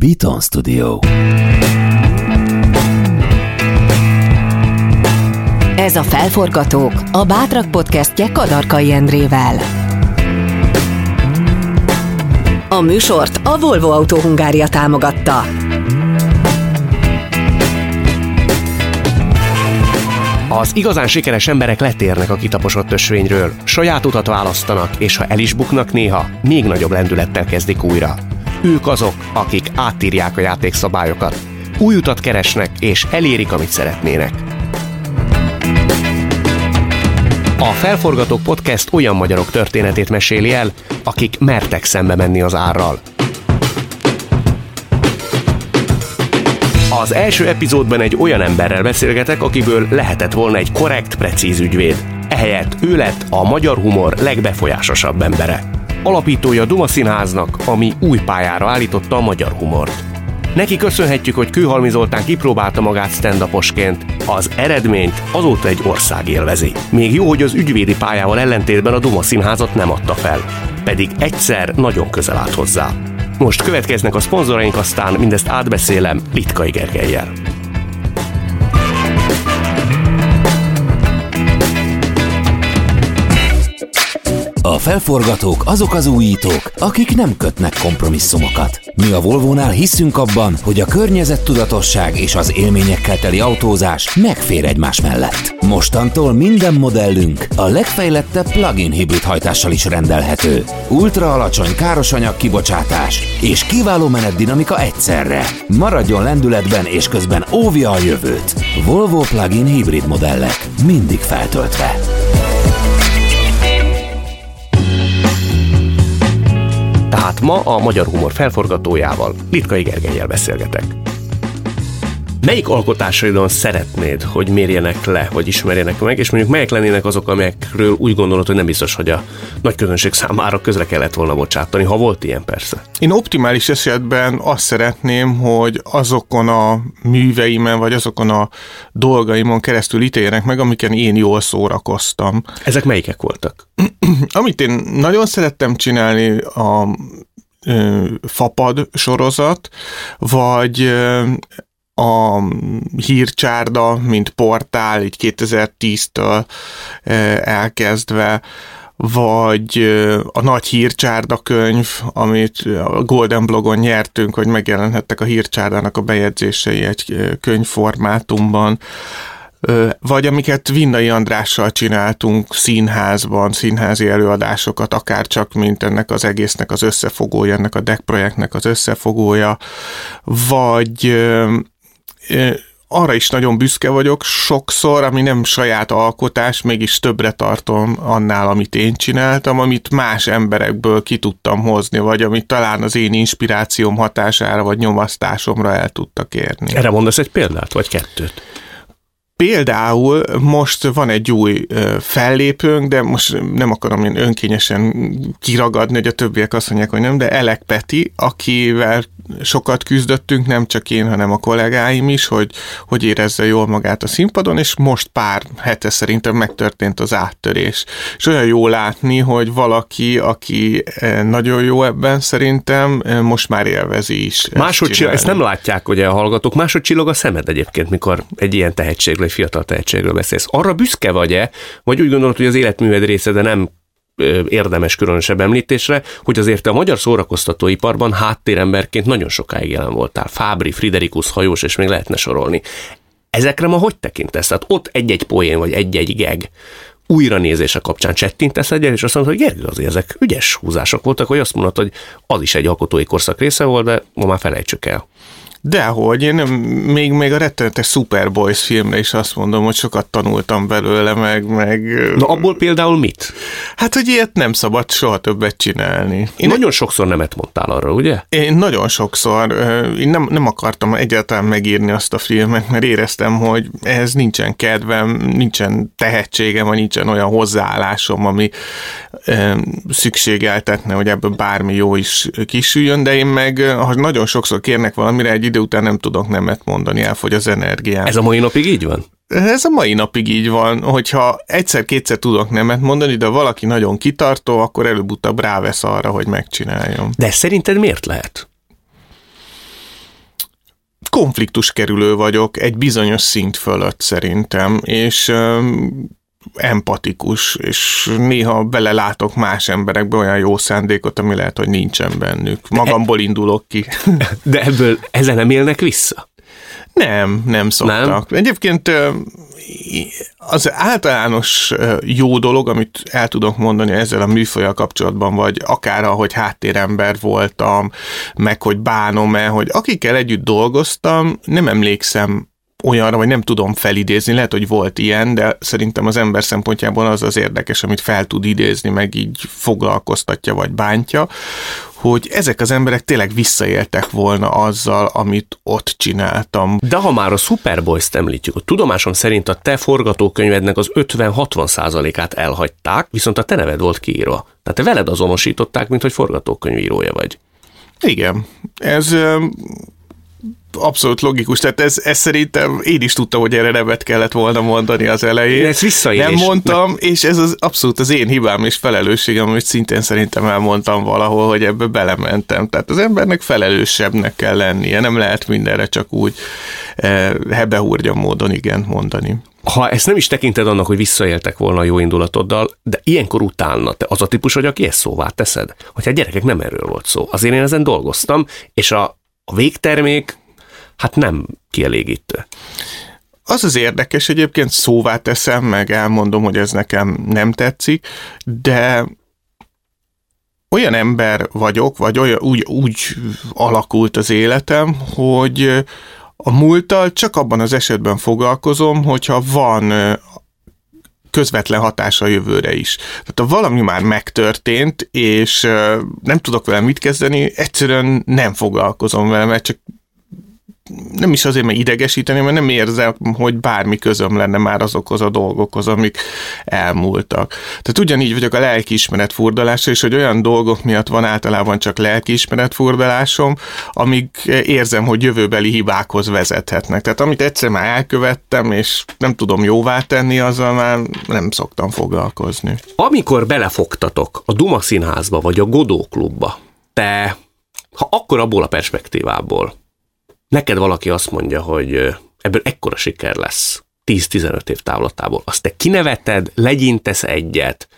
Beaton Studio. Ez a Felforgatók, a Bátrak podcastje Kadarkai Endrével. A műsort a Volvo Autó Hungária támogatta. Az igazán sikeres emberek letérnek a kitaposott ösvényről, saját utat választanak, és ha el is buknak néha, még nagyobb lendülettel kezdik újra. Ők azok, akik átírják a játékszabályokat, új utat keresnek és elérik, amit szeretnének. A Felforgató Podcast olyan magyarok történetét meséli el, akik mertek szembe menni az árral. Az első epizódban egy olyan emberrel beszélgetek, akiből lehetett volna egy korrekt, precíz ügyvéd. Ehelyett ő lett a magyar humor legbefolyásosabb embere alapítója Duma Színháznak, ami új pályára állította a magyar humort. Neki köszönhetjük, hogy Kőhalmi Zoltán kipróbálta magát stand Az eredményt azóta egy ország élvezi. Még jó, hogy az ügyvédi pályával ellentétben a Duma Színházat nem adta fel. Pedig egyszer nagyon közel állt hozzá. Most következnek a szponzoraink, aztán mindezt átbeszélem Litkai Gergelyel. A felforgatók azok az újítók, akik nem kötnek kompromisszumokat. Mi a Volvónál hiszünk abban, hogy a környezettudatosság és az élményekkel teli autózás megfér egymás mellett. Mostantól minden modellünk a legfejlettebb plug-in hibrid hajtással is rendelhető. Ultra alacsony károsanyag kibocsátás és kiváló menetdinamika egyszerre. Maradjon lendületben és közben óvja a jövőt. Volvo plug-in hibrid modellek mindig feltöltve. Tehát ma a Magyar Humor felforgatójával, Litkai Gergelyel beszélgetek. Melyik alkotásaidon szeretnéd, hogy mérjenek le, vagy ismerjenek meg, és mondjuk melyek lennének azok, amelyekről úgy gondolod, hogy nem biztos, hogy a nagy közönség számára közre kellett volna bocsátani, ha volt ilyen persze? Én optimális esetben azt szeretném, hogy azokon a műveimen, vagy azokon a dolgaimon keresztül ítéljenek meg, amiken én jól szórakoztam. Ezek melyikek voltak? Amit én nagyon szerettem csinálni, a Fapad sorozat, vagy a hírcsárda, mint portál, így 2010-től elkezdve, vagy a nagy hírcsárda könyv, amit a Golden blogon nyertünk, hogy megjelenhettek a hírcsárdának a bejegyzései egy könyvformátumban, vagy amiket Vinnai Andrással csináltunk színházban, színházi előadásokat, akár csak mint ennek az egésznek az összefogója, ennek a DEC projektnek az összefogója, vagy arra is nagyon büszke vagyok sokszor, ami nem saját alkotás, mégis többre tartom annál, amit én csináltam, amit más emberekből ki tudtam hozni, vagy amit talán az én inspirációm hatására, vagy nyomasztásomra el tudtak érni. Erre mondasz egy példát, vagy kettőt? Például most van egy új fellépőnk, de most nem akarom én önkényesen kiragadni, hogy a többiek azt mondják, hogy nem, de Elek Peti, akivel sokat küzdöttünk, nem csak én, hanem a kollégáim is, hogy, hogy érezze jól magát a színpadon, és most pár hete szerintem megtörtént az áttörés. És olyan jó látni, hogy valaki, aki nagyon jó ebben szerintem, most már élvezi is. Máshogy ezt, ezt nem látják ugye a hallgatók, máshogy csillog a szemed egyébként, mikor egy ilyen tehetségről, egy fiatal tehetségről beszélsz. Arra büszke vagy-e, vagy úgy gondolod, hogy az életműved része, de nem érdemes különösebb említésre, hogy azért a magyar szórakoztatóiparban háttéremberként nagyon sokáig jelen voltál. Fábri, Friderikus, hajós, és még lehetne sorolni. Ezekre ma hogy tekintesz? Tehát ott egy-egy poén, vagy egy-egy geg újra nézése kapcsán csettintesz egyet, és azt mondod, hogy Gergő, azért ezek ügyes húzások voltak, hogy azt mondod, hogy az is egy alkotói korszak része volt, de ma már felejtsük el. Dehogy, én még, még a rettenetes Superboys filmre is azt mondom, hogy sokat tanultam belőle, meg... meg Na abból például mit? Hát, hogy ilyet nem szabad soha többet csinálni. Én nagyon sokszor nemet mondtál arra, ugye? Én nagyon sokszor. Én nem, nem akartam egyáltalán megírni azt a filmet, mert éreztem, hogy ehhez nincsen kedvem, nincsen tehetségem, vagy nincsen olyan hozzáállásom, ami szükségeltetne, hogy ebből bármi jó is kisüljön, de én meg, ha nagyon sokszor kérnek valamire, egy idő után nem tudok nemet mondani, elfogy az energiám. Ez a mai napig így van? Ez a mai napig így van, hogyha egyszer-kétszer tudok nemet mondani, de valaki nagyon kitartó, akkor előbb-utóbb rávesz arra, hogy megcsináljam. De szerinted miért lehet? Konfliktus kerülő vagyok egy bizonyos szint fölött szerintem, és empatikus, és néha belelátok más emberekbe olyan jó szándékot, ami lehet, hogy nincsen bennük. Magamból indulok ki. De ebből ezen nem élnek vissza? Nem, nem szoktak. Nem? Egyébként az általános jó dolog, amit el tudok mondani ezzel a műfajjal kapcsolatban, vagy akár ahogy háttérember voltam, meg hogy bánom-e, hogy akikkel együtt dolgoztam, nem emlékszem olyanra, vagy nem tudom felidézni, lehet, hogy volt ilyen, de szerintem az ember szempontjából az az érdekes, amit fel tud idézni, meg így foglalkoztatja, vagy bántja, hogy ezek az emberek tényleg visszaéltek volna azzal, amit ott csináltam. De ha már a Superboys-t említjük, a tudomásom szerint a te forgatókönyvednek az 50-60 százalékát elhagyták, viszont a te neved volt kiírva. Tehát te veled azonosították, mint hogy forgatókönyvírója vagy. Igen. Ez abszolút logikus. Tehát ez, ez szerintem én is tudtam, hogy erre nevet kellett volna mondani az elején. Ez visszaélés. Nem mondtam, és ez az abszolút az én hibám és felelősségem, amit szintén szerintem elmondtam valahol, hogy ebbe belementem. Tehát az embernek felelősebbnek kell lennie, nem lehet mindenre csak úgy eh, hebehúrgyan módon igen mondani. Ha ezt nem is tekinted annak, hogy visszaéltek volna a jó indulatoddal, de ilyenkor utána te az a típus vagy, aki ezt szóvá teszed. Hogyha gyerekek nem erről volt szó. Azért én ezen dolgoztam, és a, a végtermék hát nem kielégítő. Az az érdekes, egyébként szóvá teszem, meg elmondom, hogy ez nekem nem tetszik, de olyan ember vagyok, vagy olyan, úgy, úgy alakult az életem, hogy a múlttal csak abban az esetben foglalkozom, hogyha van közvetlen hatása a jövőre is. Tehát ha valami már megtörtént, és nem tudok vele mit kezdeni, egyszerűen nem foglalkozom vele, mert csak nem is azért, mert idegesíteni, mert nem érzem, hogy bármi közöm lenne már azokhoz a dolgokhoz, amik elmúltak. Tehát ugyanígy vagyok a lelkiismeret furdalása, és hogy olyan dolgok miatt van általában csak lelkiismeret furdalásom, amik érzem, hogy jövőbeli hibákhoz vezethetnek. Tehát amit egyszer már elkövettem, és nem tudom jóvá tenni, azzal már nem szoktam foglalkozni. Amikor belefogtatok a Duma Színházba, vagy a Godó Klubba, te, ha akkor abból a perspektívából, neked valaki azt mondja, hogy ebből ekkora siker lesz 10-15 év távlatából, azt te kineveted, legyintesz egyet,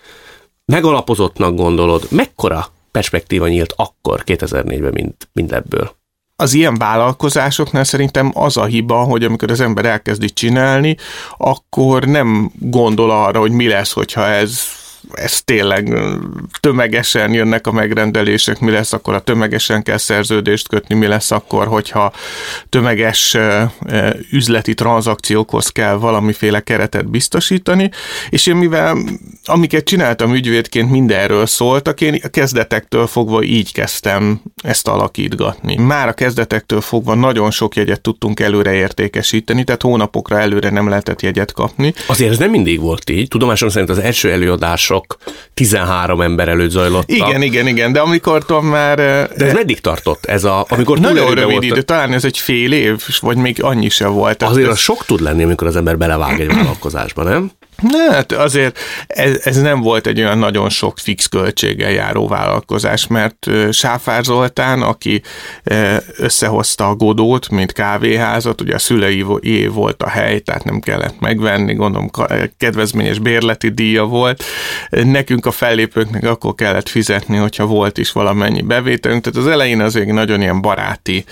megalapozottnak gondolod, mekkora perspektíva nyílt akkor 2004-ben, mint, mint ebből? az ilyen vállalkozásoknál szerintem az a hiba, hogy amikor az ember elkezdi csinálni, akkor nem gondol arra, hogy mi lesz, hogyha ez ez tényleg tömegesen jönnek a megrendelések, mi lesz akkor, a tömegesen kell szerződést kötni, mi lesz akkor, hogyha tömeges üzleti tranzakciókhoz kell valamiféle keretet biztosítani, és én mivel amiket csináltam ügyvédként mindenről szóltak, én a kezdetektől fogva így kezdtem ezt alakítgatni. Már a kezdetektől fogva nagyon sok jegyet tudtunk előre értékesíteni, tehát hónapokra előre nem lehetett jegyet kapni. Azért ez nem mindig volt így. Tudomásom szerint az első előadás sok 13 ember előtt zajlott. Igen, igen, igen, de amikor már... De ez meddig tartott? Ez a, amikor nagyon rövid volt, idő, talán ez egy fél év, vagy még annyi sem volt. Azért ez... az sok tud lenni, amikor az ember belevág egy vállalkozásba, nem? Hát azért ez, ez nem volt egy olyan nagyon sok fix költséggel járó vállalkozás, mert Sáfár Zoltán, aki összehozta a Godót, mint kávéházat, ugye a szülei volt a hely, tehát nem kellett megvenni, gondolom kedvezményes bérleti díja volt. Nekünk a fellépőknek akkor kellett fizetni, hogyha volt is valamennyi bevételünk, tehát az elején azért nagyon ilyen baráti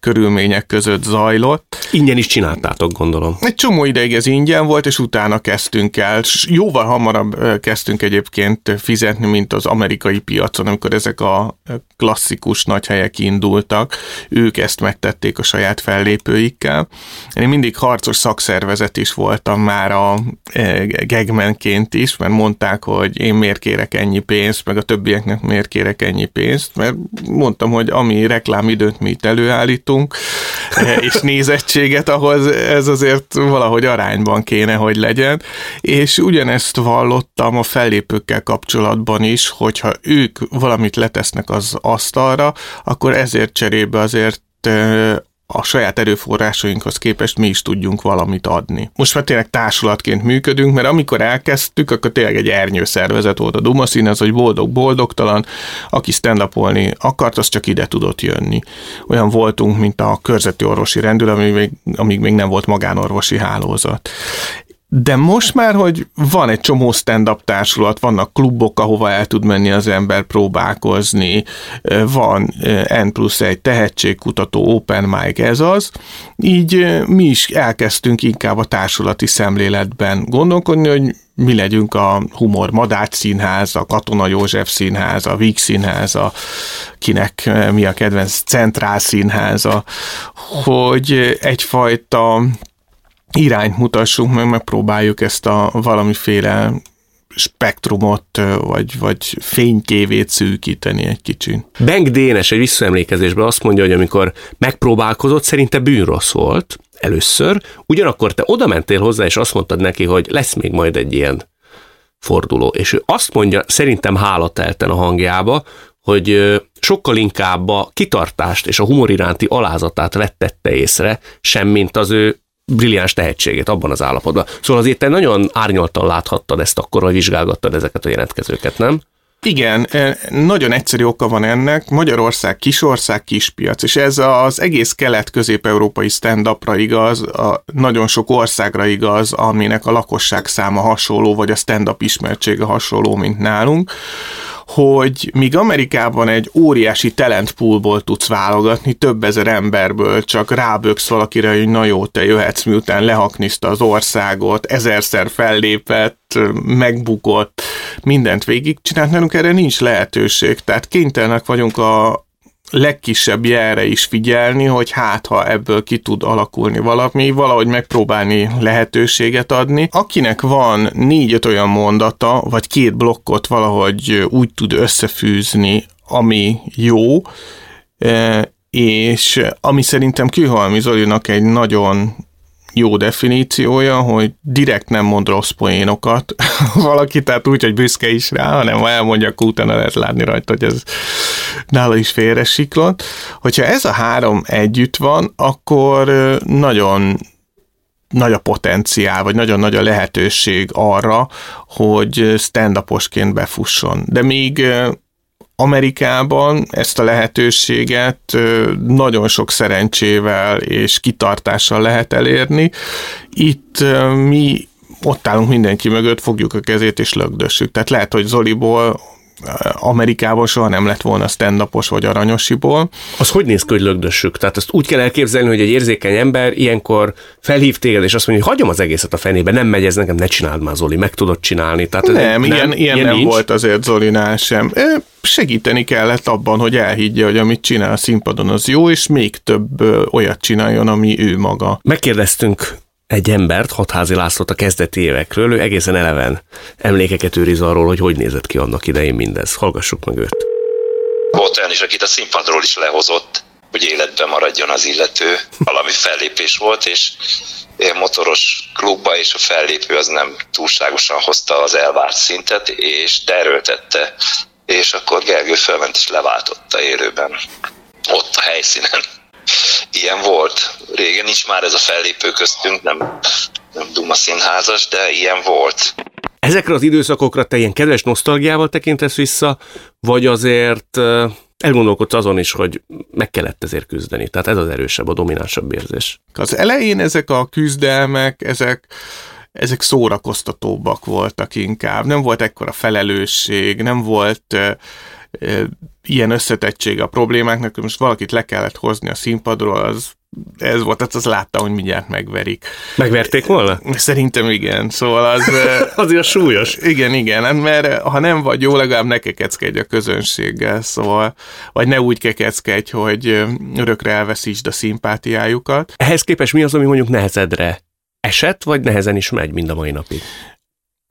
körülmények között zajlott. Ingyen is csináltátok, gondolom. Egy csomó ideig ez ingyen volt, és utána kezdtünk kezdtünk el, jóval hamarabb kezdtünk egyébként fizetni, mint az amerikai piacon, amikor ezek a klasszikus nagy helyek indultak, ők ezt megtették a saját fellépőikkel. Én mindig harcos szakszervezet is voltam már a gegmenként is, mert mondták, hogy én miért kérek ennyi pénzt, meg a többieknek miért kérek ennyi pénzt, mert mondtam, hogy ami reklámidőt mi itt előállítunk, és nézettséget, ahhoz ez azért valahogy arányban kéne, hogy legyen, és ugyanezt vallottam a fellépőkkel kapcsolatban is, hogyha ők valamit letesznek az asztalra, akkor ezért cserébe azért a saját erőforrásainkhoz képest mi is tudjunk valamit adni. Most már tényleg társulatként működünk, mert amikor elkezdtük, akkor tényleg egy ernyő szervezet volt a Duma színez, hogy boldog-boldogtalan, aki stand akart, az csak ide tudott jönni. Olyan voltunk, mint a körzeti orvosi rendül, amíg még, amíg még nem volt magánorvosi hálózat. De most már, hogy van egy csomó stand-up társulat, vannak klubok, ahova el tud menni az ember próbálkozni, van N plusz egy tehetségkutató, open mic, ez az, így mi is elkezdtünk inkább a társulati szemléletben gondolkodni, hogy mi legyünk a Humor Madács Színház, a Katona József Színház, a Víg Színház, a, kinek mi a kedvenc Centrál Színháza, hogy egyfajta irányt mutassunk meg, megpróbáljuk ezt a valamiféle spektrumot, vagy, vagy fénykévét szűkíteni egy kicsit. Benk Dénes egy visszaemlékezésben azt mondja, hogy amikor megpróbálkozott, szerinte bűnrossz volt először, ugyanakkor te oda mentél hozzá, és azt mondtad neki, hogy lesz még majd egy ilyen forduló. És ő azt mondja, szerintem hálatelten a hangjába, hogy sokkal inkább a kitartást és a humor iránti alázatát vettette észre, semmint az ő brilliáns tehetségét abban az állapotban. Szóval azért te nagyon árnyaltan láthattad ezt akkor, hogy vizsgálgattad ezeket a jelentkezőket, nem? Igen, e, nagyon egyszerű oka van ennek. Magyarország kisország, kispiac, és ez az egész kelet-közép-európai stand-upra igaz, a nagyon sok országra igaz, aminek a lakosság száma hasonló, vagy a stand-up ismertsége hasonló, mint nálunk hogy míg Amerikában egy óriási talentpoolból tudsz válogatni, több ezer emberből csak ráböksz valakire, hogy na jó, te jöhetsz, miután lehakniszta az országot, ezerszer fellépett, megbukott, mindent végigcsinált, nálunk erre nincs lehetőség, tehát kénytelenek vagyunk a, legkisebb jelre is figyelni, hogy hát ha ebből ki tud alakulni valami, valahogy megpróbálni lehetőséget adni. Akinek van négy-öt olyan mondata, vagy két blokkot valahogy úgy tud összefűzni, ami jó, e, és ami szerintem Kőhalmi Zolinak egy nagyon jó definíciója, hogy direkt nem mond rossz poénokat valaki, tehát úgy, hogy büszke is rá, hanem ha elmondja, akkor utána lehet látni rajta, hogy ez nála is félre siklott. Hogyha ez a három együtt van, akkor nagyon nagy a potenciál, vagy nagyon nagy a lehetőség arra, hogy stand befusson. De még Amerikában ezt a lehetőséget nagyon sok szerencsével és kitartással lehet elérni. Itt mi ott állunk mindenki mögött, fogjuk a kezét és lögdössük. Tehát lehet, hogy Zoliból Amerikában soha nem lett volna stand vagy aranyosiból. Az hogy néz ki, hogy lögdössük? Tehát ezt úgy kell elképzelni, hogy egy érzékeny ember ilyenkor felhív téged, és azt mondja, hogy hagyom az egészet a fenébe, nem megy ez nekem, ne csináld már Zoli, meg tudod csinálni. Tehát nem, nem, ilyen, ilyen, ilyen nem nincs. volt azért Zolinál sem. Segíteni kellett abban, hogy elhiggye, hogy amit csinál a színpadon az jó, és még több olyat csináljon, ami ő maga. Megkérdeztünk egy embert, Hatházi Lászlót a kezdeti évekről, ő egészen eleven emlékeket őriz arról, hogy hogy nézett ki annak idején mindez. Hallgassuk meg őt. Volt olyan is, akit a színpadról is lehozott, hogy életben maradjon az illető. Valami fellépés volt, és motoros klubba, és a fellépő az nem túlságosan hozta az elvárt szintet, és deröltette, és akkor Gergő felment és leváltotta élőben ott a helyszínen ilyen volt. Régen nincs már ez a fellépő köztünk, nem, nem Duma színházas, de ilyen volt. Ezekre az időszakokra te ilyen kedves nosztalgiával tekintesz vissza, vagy azért elgondolkodsz azon is, hogy meg kellett ezért küzdeni. Tehát ez az erősebb, a dominánsabb érzés. Az elején ezek a küzdelmek, ezek ezek szórakoztatóbbak voltak inkább. Nem volt ekkora felelősség, nem volt ilyen összetettsége a problémáknak, most valakit le kellett hozni a színpadról, az ez volt, tehát az látta, hogy mindjárt megverik. Megverték volna? Szerintem igen, szóval az... Azért súlyos. Igen, igen, mert ha nem vagy jó, legalább ne kekeckedj a közönséggel, szóval, vagy ne úgy kekeckedj, hogy örökre elveszítsd a szimpátiájukat. Ehhez képest mi az, ami mondjuk nehezedre esett, vagy nehezen is megy mind a mai napig?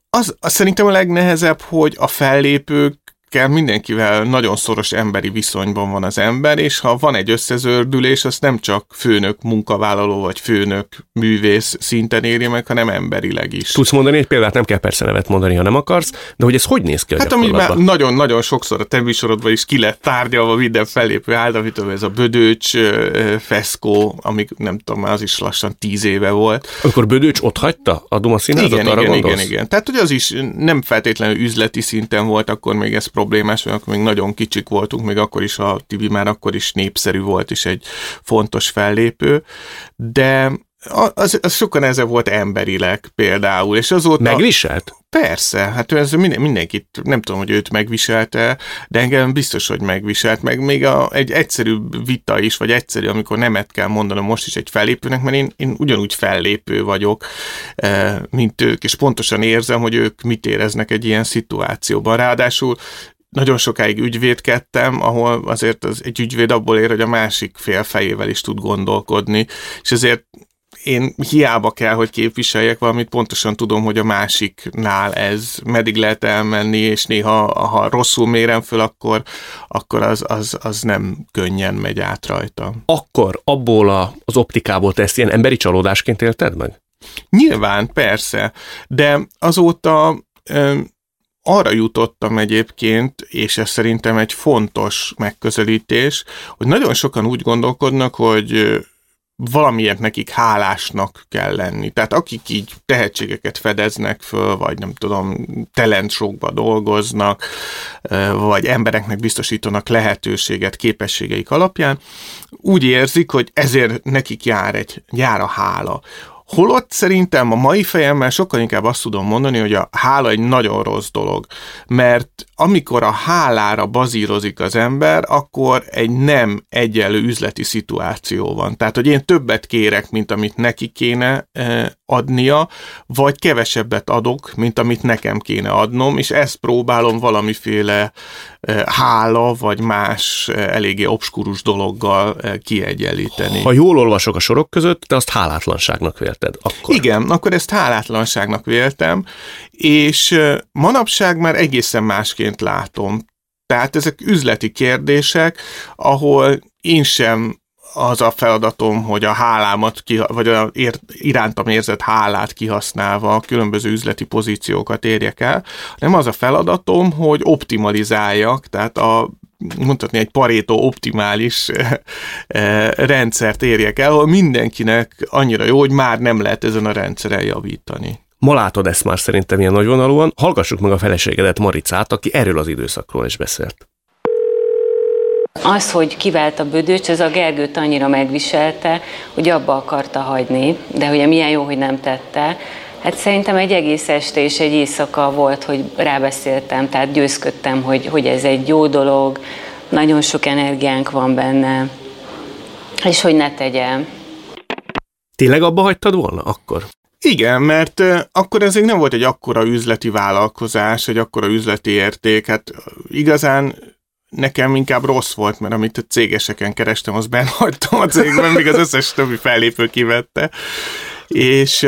Az, az szerintem a legnehezebb, hogy a fellépők kell mindenkivel nagyon szoros emberi viszonyban van az ember, és ha van egy összezördülés, az nem csak főnök, munkavállaló vagy főnök, művész szinten éri meg, hanem emberileg is. Tudsz mondani egy példát, nem kell persze nevet mondani, ha nem akarsz, de hogy ez hogy néz ki a Hát ami már nagyon-nagyon sokszor a te műsorodban is ki lett tárgyalva minden fellépő áldamitől, ez a Bödőcs feszkó, amik nem tudom, az is lassan tíz éve volt. Amikor Bödőcs ott hagyta a Duma színházat, igen, arra igen, gondolsz? igen, igen. Tehát, hogy az is nem feltétlenül üzleti szinten volt, akkor még ez problémás, mert akkor még nagyon kicsik voltunk, még akkor is a Tibi már akkor is népszerű volt, és egy fontos fellépő, de az, az sokkal nehezebb volt emberileg például, és azóta... Megviselt? Persze, hát ez minden, mindenkit, nem tudom, hogy őt megviselte, de engem biztos, hogy megviselt, meg még a, egy egyszerű vita is, vagy egyszerű, amikor nemet kell mondanom most is egy fellépőnek, mert én, én ugyanúgy fellépő vagyok, mint ők, és pontosan érzem, hogy ők mit éreznek egy ilyen szituációban. Ráadásul nagyon sokáig ügyvédkedtem, ahol azért az, egy ügyvéd abból ér, hogy a másik fél fejével is tud gondolkodni, és ezért én hiába kell, hogy képviseljek valamit, pontosan tudom, hogy a másiknál ez meddig lehet elmenni, és néha, ha rosszul mérem föl, akkor, akkor az, az, az nem könnyen megy át rajta. Akkor abból a, az optikából te ezt ilyen emberi csalódásként élted meg? Nyilván, persze, de azóta arra jutottam egyébként, és ez szerintem egy fontos megközelítés, hogy nagyon sokan úgy gondolkodnak, hogy valamiért nekik hálásnak kell lenni. Tehát akik így tehetségeket fedeznek föl, vagy nem tudom, talentsokba dolgoznak, vagy embereknek biztosítanak lehetőséget képességeik alapján, úgy érzik, hogy ezért nekik jár, egy, jár a hála. Holott szerintem a mai fejemmel sokkal inkább azt tudom mondani, hogy a hála egy nagyon rossz dolog, mert amikor a hálára bazírozik az ember, akkor egy nem egyenlő üzleti szituáció van. Tehát, hogy én többet kérek, mint amit neki kéne adnia, vagy kevesebbet adok, mint amit nekem kéne adnom, és ezt próbálom valamiféle hála, vagy más eléggé obskurus dologgal kiegyenlíteni. Ha jól olvasok a sorok között, te azt hálátlanságnak vélted akkor. Igen, akkor ezt hálátlanságnak véltem, és manapság már egészen másként látom. Tehát ezek üzleti kérdések, ahol én sem az a feladatom, hogy a hálámat, vagy a irántam érzett hálát kihasználva különböző üzleti pozíciókat érjek el, hanem az a feladatom, hogy optimalizáljak, tehát a mondhatni egy parétó optimális rendszert érjek el, ahol mindenkinek annyira jó, hogy már nem lehet ezen a rendszeren javítani. Ma látod ezt már szerintem ilyen nagyvonalúan. Hallgassuk meg a feleségedet Maricát, aki erről az időszakról is beszélt. Az, hogy kivált a bödöcs, ez a Gergőt annyira megviselte, hogy abba akarta hagyni, de ugye milyen jó, hogy nem tette. Hát szerintem egy egész este és egy éjszaka volt, hogy rábeszéltem, tehát győzködtem, hogy, hogy ez egy jó dolog, nagyon sok energiánk van benne, és hogy ne tegye. Tényleg abba hagytad volna akkor? Igen, mert akkor ez nem volt egy akkora üzleti vállalkozás, egy akkora üzleti érték. Hát igazán nekem inkább rossz volt, mert amit a cégeseken kerestem, az benn hagytam a cégben, míg az összes többi fellépő kivette. És,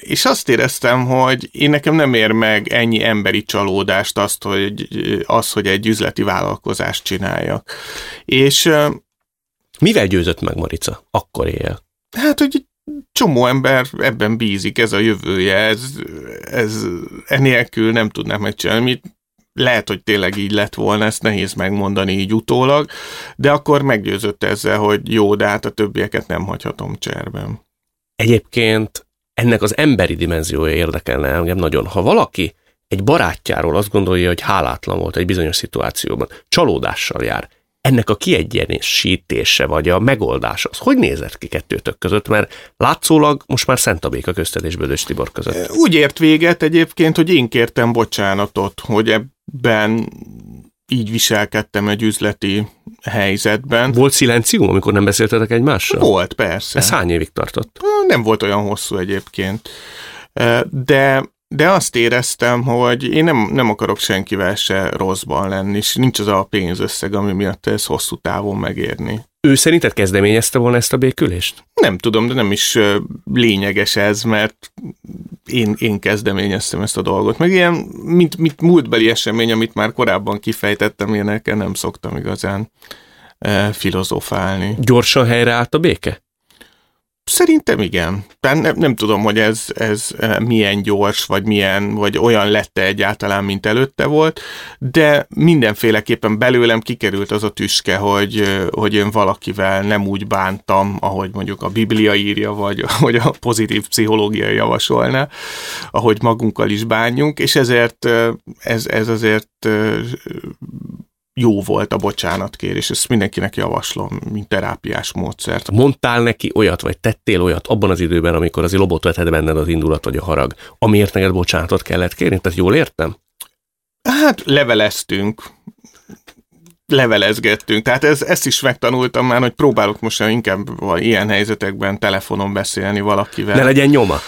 és azt éreztem, hogy én nekem nem ér meg ennyi emberi csalódást azt, hogy, az, hogy egy üzleti vállalkozást csináljak. És Mivel győzött meg Marica akkor éjjel? Hát, hogy csomó ember ebben bízik, ez a jövője, ez, ez enélkül nem tudnám megcsinálni. Lehet, hogy tényleg így lett volna, ezt nehéz megmondani így utólag, de akkor meggyőzött ezzel, hogy jó, de hát a többieket nem hagyhatom cserben. Egyébként ennek az emberi dimenziója érdekelne engem nagyon. Ha valaki egy barátjáról azt gondolja, hogy hálátlan volt egy bizonyos szituációban, csalódással jár, ennek a kiegyenesítése vagy a megoldás az hogy nézett ki kettőtök között? Mert látszólag most már szent a béka közted és Bödös Tibor között. Úgy ért véget egyébként, hogy én kértem bocsánatot, hogy ebben így viselkedtem egy üzleti helyzetben. Volt szilencium, amikor nem beszéltetek egymással? Volt, persze. Ez hány évig tartott? Nem volt olyan hosszú egyébként. De, de azt éreztem, hogy én nem, nem akarok senkivel se rosszban lenni, és nincs az a pénzösszeg, ami miatt ez hosszú távon megérni. Ő szerinted kezdeményezte volna ezt a békülést? Nem tudom, de nem is lényeges ez, mert én, én kezdeményeztem ezt a dolgot. Meg ilyen, mint, mint múltbeli esemény, amit már korábban kifejtettem, ilyenekkel nem szoktam igazán e, filozofálni. Gyorsan helyreállt a béke? Szerintem igen. Tehát nem, nem tudom, hogy ez, ez eh, milyen gyors, vagy milyen, vagy olyan lette egyáltalán, mint előtte volt, de mindenféleképpen belőlem kikerült az a tüske, hogy, eh, hogy én valakivel nem úgy bántam, ahogy mondjuk a Biblia írja, vagy hogy a pozitív pszichológia javasolna, ahogy magunkkal is bánjunk, és ezért eh, ez, ez azért jó volt a bocsánatkérés, ezt mindenkinek javaslom, mint terápiás módszert. Mondtál neki olyat, vagy tettél olyat abban az időben, amikor az lobot vetett benned az indulat vagy a harag, amiért neked bocsánatot kellett kérni? Tehát jól értem? Hát leveleztünk, levelezgettünk. Tehát ez, ezt is megtanultam már, hogy próbálok most inkább ilyen helyzetekben telefonon beszélni valakivel. Ne legyen nyoma.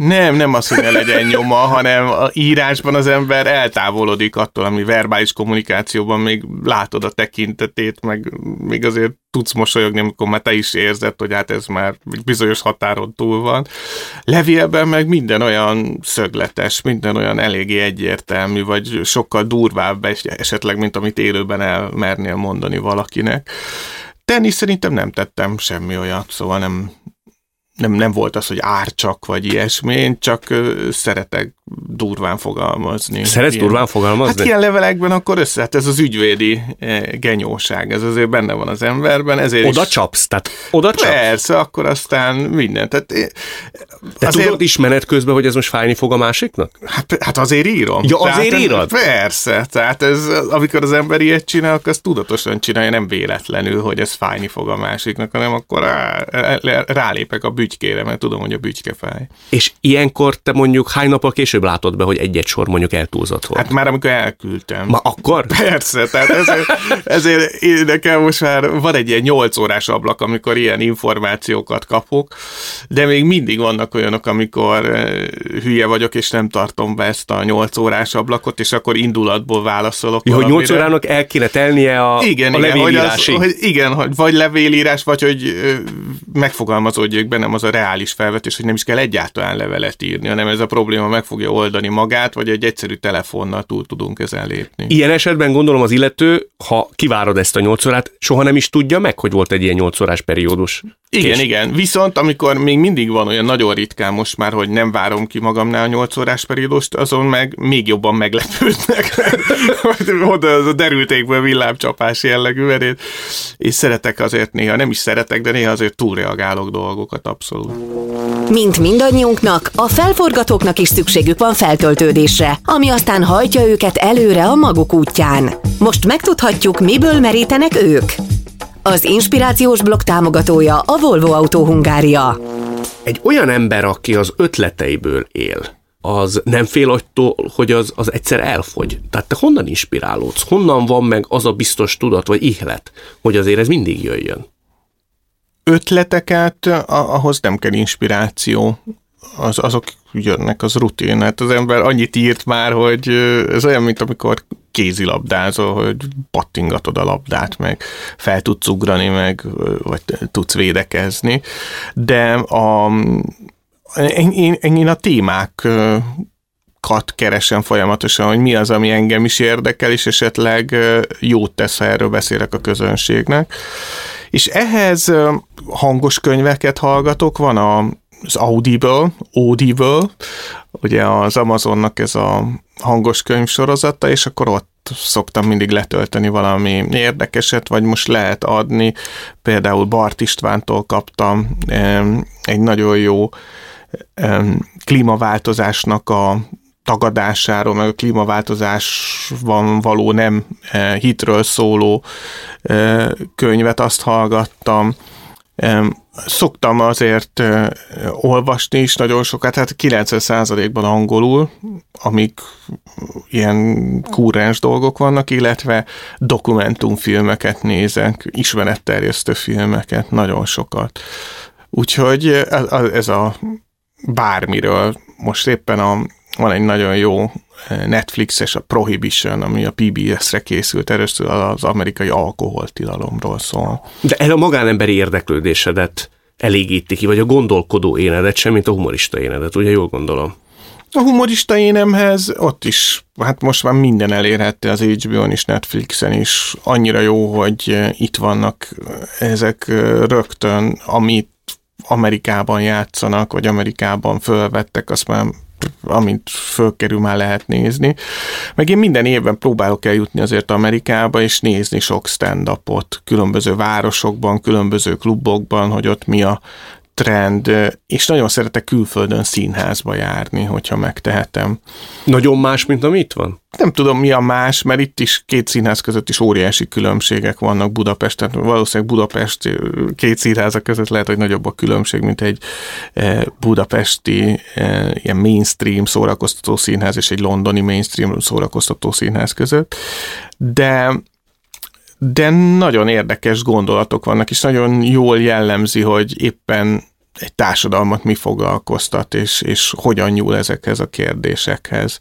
Nem, nem az, hogy ne legyen nyoma, hanem a írásban az ember eltávolodik attól, ami verbális kommunikációban még látod a tekintetét, meg még azért tudsz mosolyogni, amikor már te is érzed, hogy hát ez már bizonyos határon túl van. Levélben meg minden olyan szögletes, minden olyan eléggé egyértelmű, vagy sokkal durvább esetleg, mint amit élőben elmernél mondani valakinek. Tenni szerintem nem tettem semmi olyat, szóval nem, nem, nem volt az, hogy árcsak vagy ilyesmi, én csak szeretek durván fogalmazni. Szeretsz ilyen, durván fogalmazni? Hát ilyen levelekben akkor össze, hát ez az ügyvédi eh, genyóság, ez azért benne van az emberben. Ezért oda is, csapsz, tehát oda csapsz. Persze, akkor aztán minden. Tehát, eh, Te azért, tudod is menet közben, hogy ez most fájni fog a másiknak? Hát, hát azért írom. Ja, azért tehát, írod? Persze, tehát ez, amikor az ember ilyet csinál, akkor azt tudatosan csinálja, nem véletlenül, hogy ez fájni fog a másiknak, hanem akkor rá, rálépek a bütykére, mert tudom, hogy a bütyke fáj. És ilyenkor te mondjuk hány nappal később később látod be, hogy egy-egy sor mondjuk eltúlzott volt? Hát már amikor elküldtem. Ma akkor? Persze, tehát ezért, ezért nekem most már van egy ilyen 8 órás ablak, amikor ilyen információkat kapok, de még mindig vannak olyanok, amikor eh, hülye vagyok, és nem tartom be ezt a 8 órás ablakot, és akkor indulatból válaszolok. Jó, hogy 8 órának el kéne telnie a, igen, a igen, hogy, az, hogy igen, vagy levélírás, vagy hogy megfogalmazódjék bennem az a reális felvetés, hogy nem is kell egyáltalán levelet írni, hanem ez a probléma meg fogja oldani magát, vagy egy egyszerű telefonnal túl tudunk ezen lépni. Ilyen esetben gondolom az illető, ha kivárod ezt a nyolc órát, soha nem is tudja meg, hogy volt egy ilyen nyolc órás periódus. Igen, és... igen. Viszont amikor még mindig van olyan nagyon ritkán most már, hogy nem várom ki magamnál a nyolc órás periódust, azon meg még jobban meglepődnek. Oda az a derültékből villámcsapás jellegű verét. És szeretek azért néha, nem is szeretek, de néha azért túlreagálok dolgokat abszolút. Mint mindannyiunknak, a felforgatóknak is szükségük van feltöltődésre, ami aztán hajtja őket előre a maguk útján. Most megtudhatjuk, miből merítenek ők. Az inspirációs blog támogatója a Volvo Autó Hungária. Egy olyan ember, aki az ötleteiből él, az nem fél attól, hogy az, az egyszer elfogy. Tehát te honnan inspirálódsz? Honnan van meg az a biztos tudat vagy ihlet, hogy azért ez mindig jöjjön? Ötleteket, ahhoz nem kell inspiráció. Az, azok jönnek, az rutin. Hát az ember annyit írt már, hogy ez olyan, mint amikor kézilabdázol, hogy pattingatod a labdát, meg fel tudsz ugrani, meg vagy tudsz védekezni. De a, én, én, én a témák kat keresem folyamatosan, hogy mi az, ami engem is érdekel, és esetleg jót tesz, ha erről beszélek a közönségnek. És ehhez hangos könyveket hallgatok, van a az Audible, Audible, ugye az Amazonnak ez a hangos könyv sorozata, és akkor ott szoktam mindig letölteni valami érdekeset, vagy most lehet adni. Például Bart Istvántól kaptam egy nagyon jó klímaváltozásnak a tagadásáról, meg a klímaváltozásban való nem hitről szóló könyvet, azt hallgattam Szoktam azért olvasni is nagyon sokat, hát 90%-ban angolul, amik ilyen kúrens dolgok vannak, illetve dokumentumfilmeket nézek, ismeretterjesztő filmeket, nagyon sokat. Úgyhogy ez a bármiről, most éppen a, van egy nagyon jó Netflixes a Prohibition, ami a PBS-re készült, először az amerikai alkoholtilalomról szól. De el a magánemberi érdeklődésedet elégíti ki, vagy a gondolkodó énedet sem, mint a humorista énedet, ugye jól gondolom? A humorista énemhez ott is, hát most már minden elérhető az HBO-n is, Netflixen is. Annyira jó, hogy itt vannak ezek rögtön, amit Amerikában játszanak, vagy Amerikában fölvettek, azt már amint fölkerül, már lehet nézni. Meg én minden évben próbálok eljutni azért Amerikába, és nézni sok stand-upot különböző városokban, különböző klubokban, hogy ott mi a trend, és nagyon szeretek külföldön színházba járni, hogyha megtehetem. Nagyon más, mint ami itt van? Nem tudom, mi a más, mert itt is két színház között is óriási különbségek vannak Budapesten. Valószínűleg Budapest két színháza között lehet, hogy nagyobb a különbség, mint egy budapesti ilyen mainstream szórakoztató színház és egy londoni mainstream szórakoztató színház között. De de nagyon érdekes gondolatok vannak, és nagyon jól jellemzi, hogy éppen egy társadalmat mi foglalkoztat, és, és hogyan nyúl ezekhez a kérdésekhez.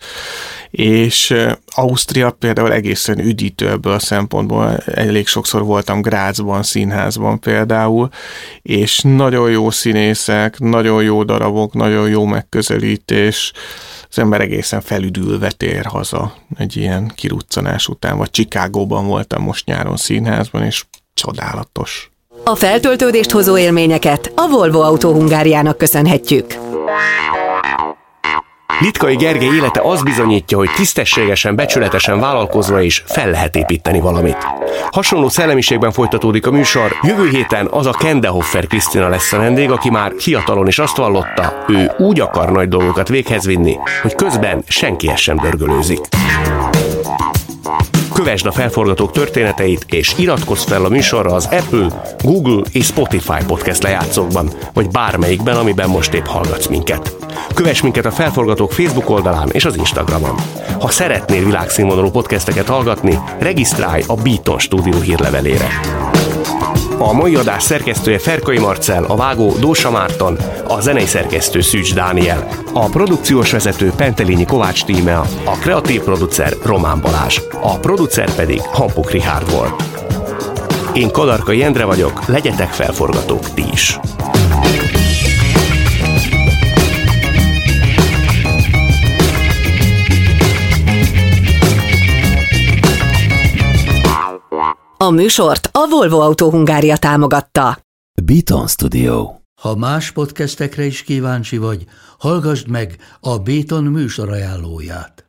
És Ausztria például egészen üdítő ebből a szempontból. Elég sokszor voltam Grácsban, színházban például, és nagyon jó színészek, nagyon jó darabok, nagyon jó megközelítés, az ember egészen felüdülve tér haza egy ilyen kiruccanás után, vagy Csikágóban voltam most nyáron színházban, és csodálatos. A feltöltődést hozó élményeket a Volvo Autó Hungáriának köszönhetjük. Litkai Gergely élete az bizonyítja, hogy tisztességesen, becsületesen vállalkozva is fel lehet építeni valamit. Hasonló szellemiségben folytatódik a műsor. Jövő héten az a Kendehoffer Krisztina lesz a vendég, aki már fiatalon is azt vallotta, ő úgy akar nagy dolgokat véghez vinni, hogy közben senkihez sem dörgölőzik. Kövesd a felforgatók történeteit, és iratkozz fel a műsorra az Apple, Google és Spotify podcast lejátszókban, vagy bármelyikben, amiben most épp hallgatsz minket. Kövess minket a Felforgatók Facebook oldalán és az Instagramon. Ha szeretnél világszínvonalú podcasteket hallgatni, regisztrálj a Beaton stúdió hírlevelére. A mai adás szerkesztője Ferkai Marcel, a vágó Dósa Márton, a zenei szerkesztő Szűcs Dániel, a produkciós vezető Pentelényi Kovács Tímea, a kreatív producer Román Balázs, a producer pedig Hampuk Richard volt. Én Kadarka Jendre vagyok, legyetek felforgatók ti is! A műsort a Volvo Autó Hungária támogatta. Beaton Studio. Ha más podcastekre is kíváncsi vagy, hallgassd meg a Béton műsor ajánlóját.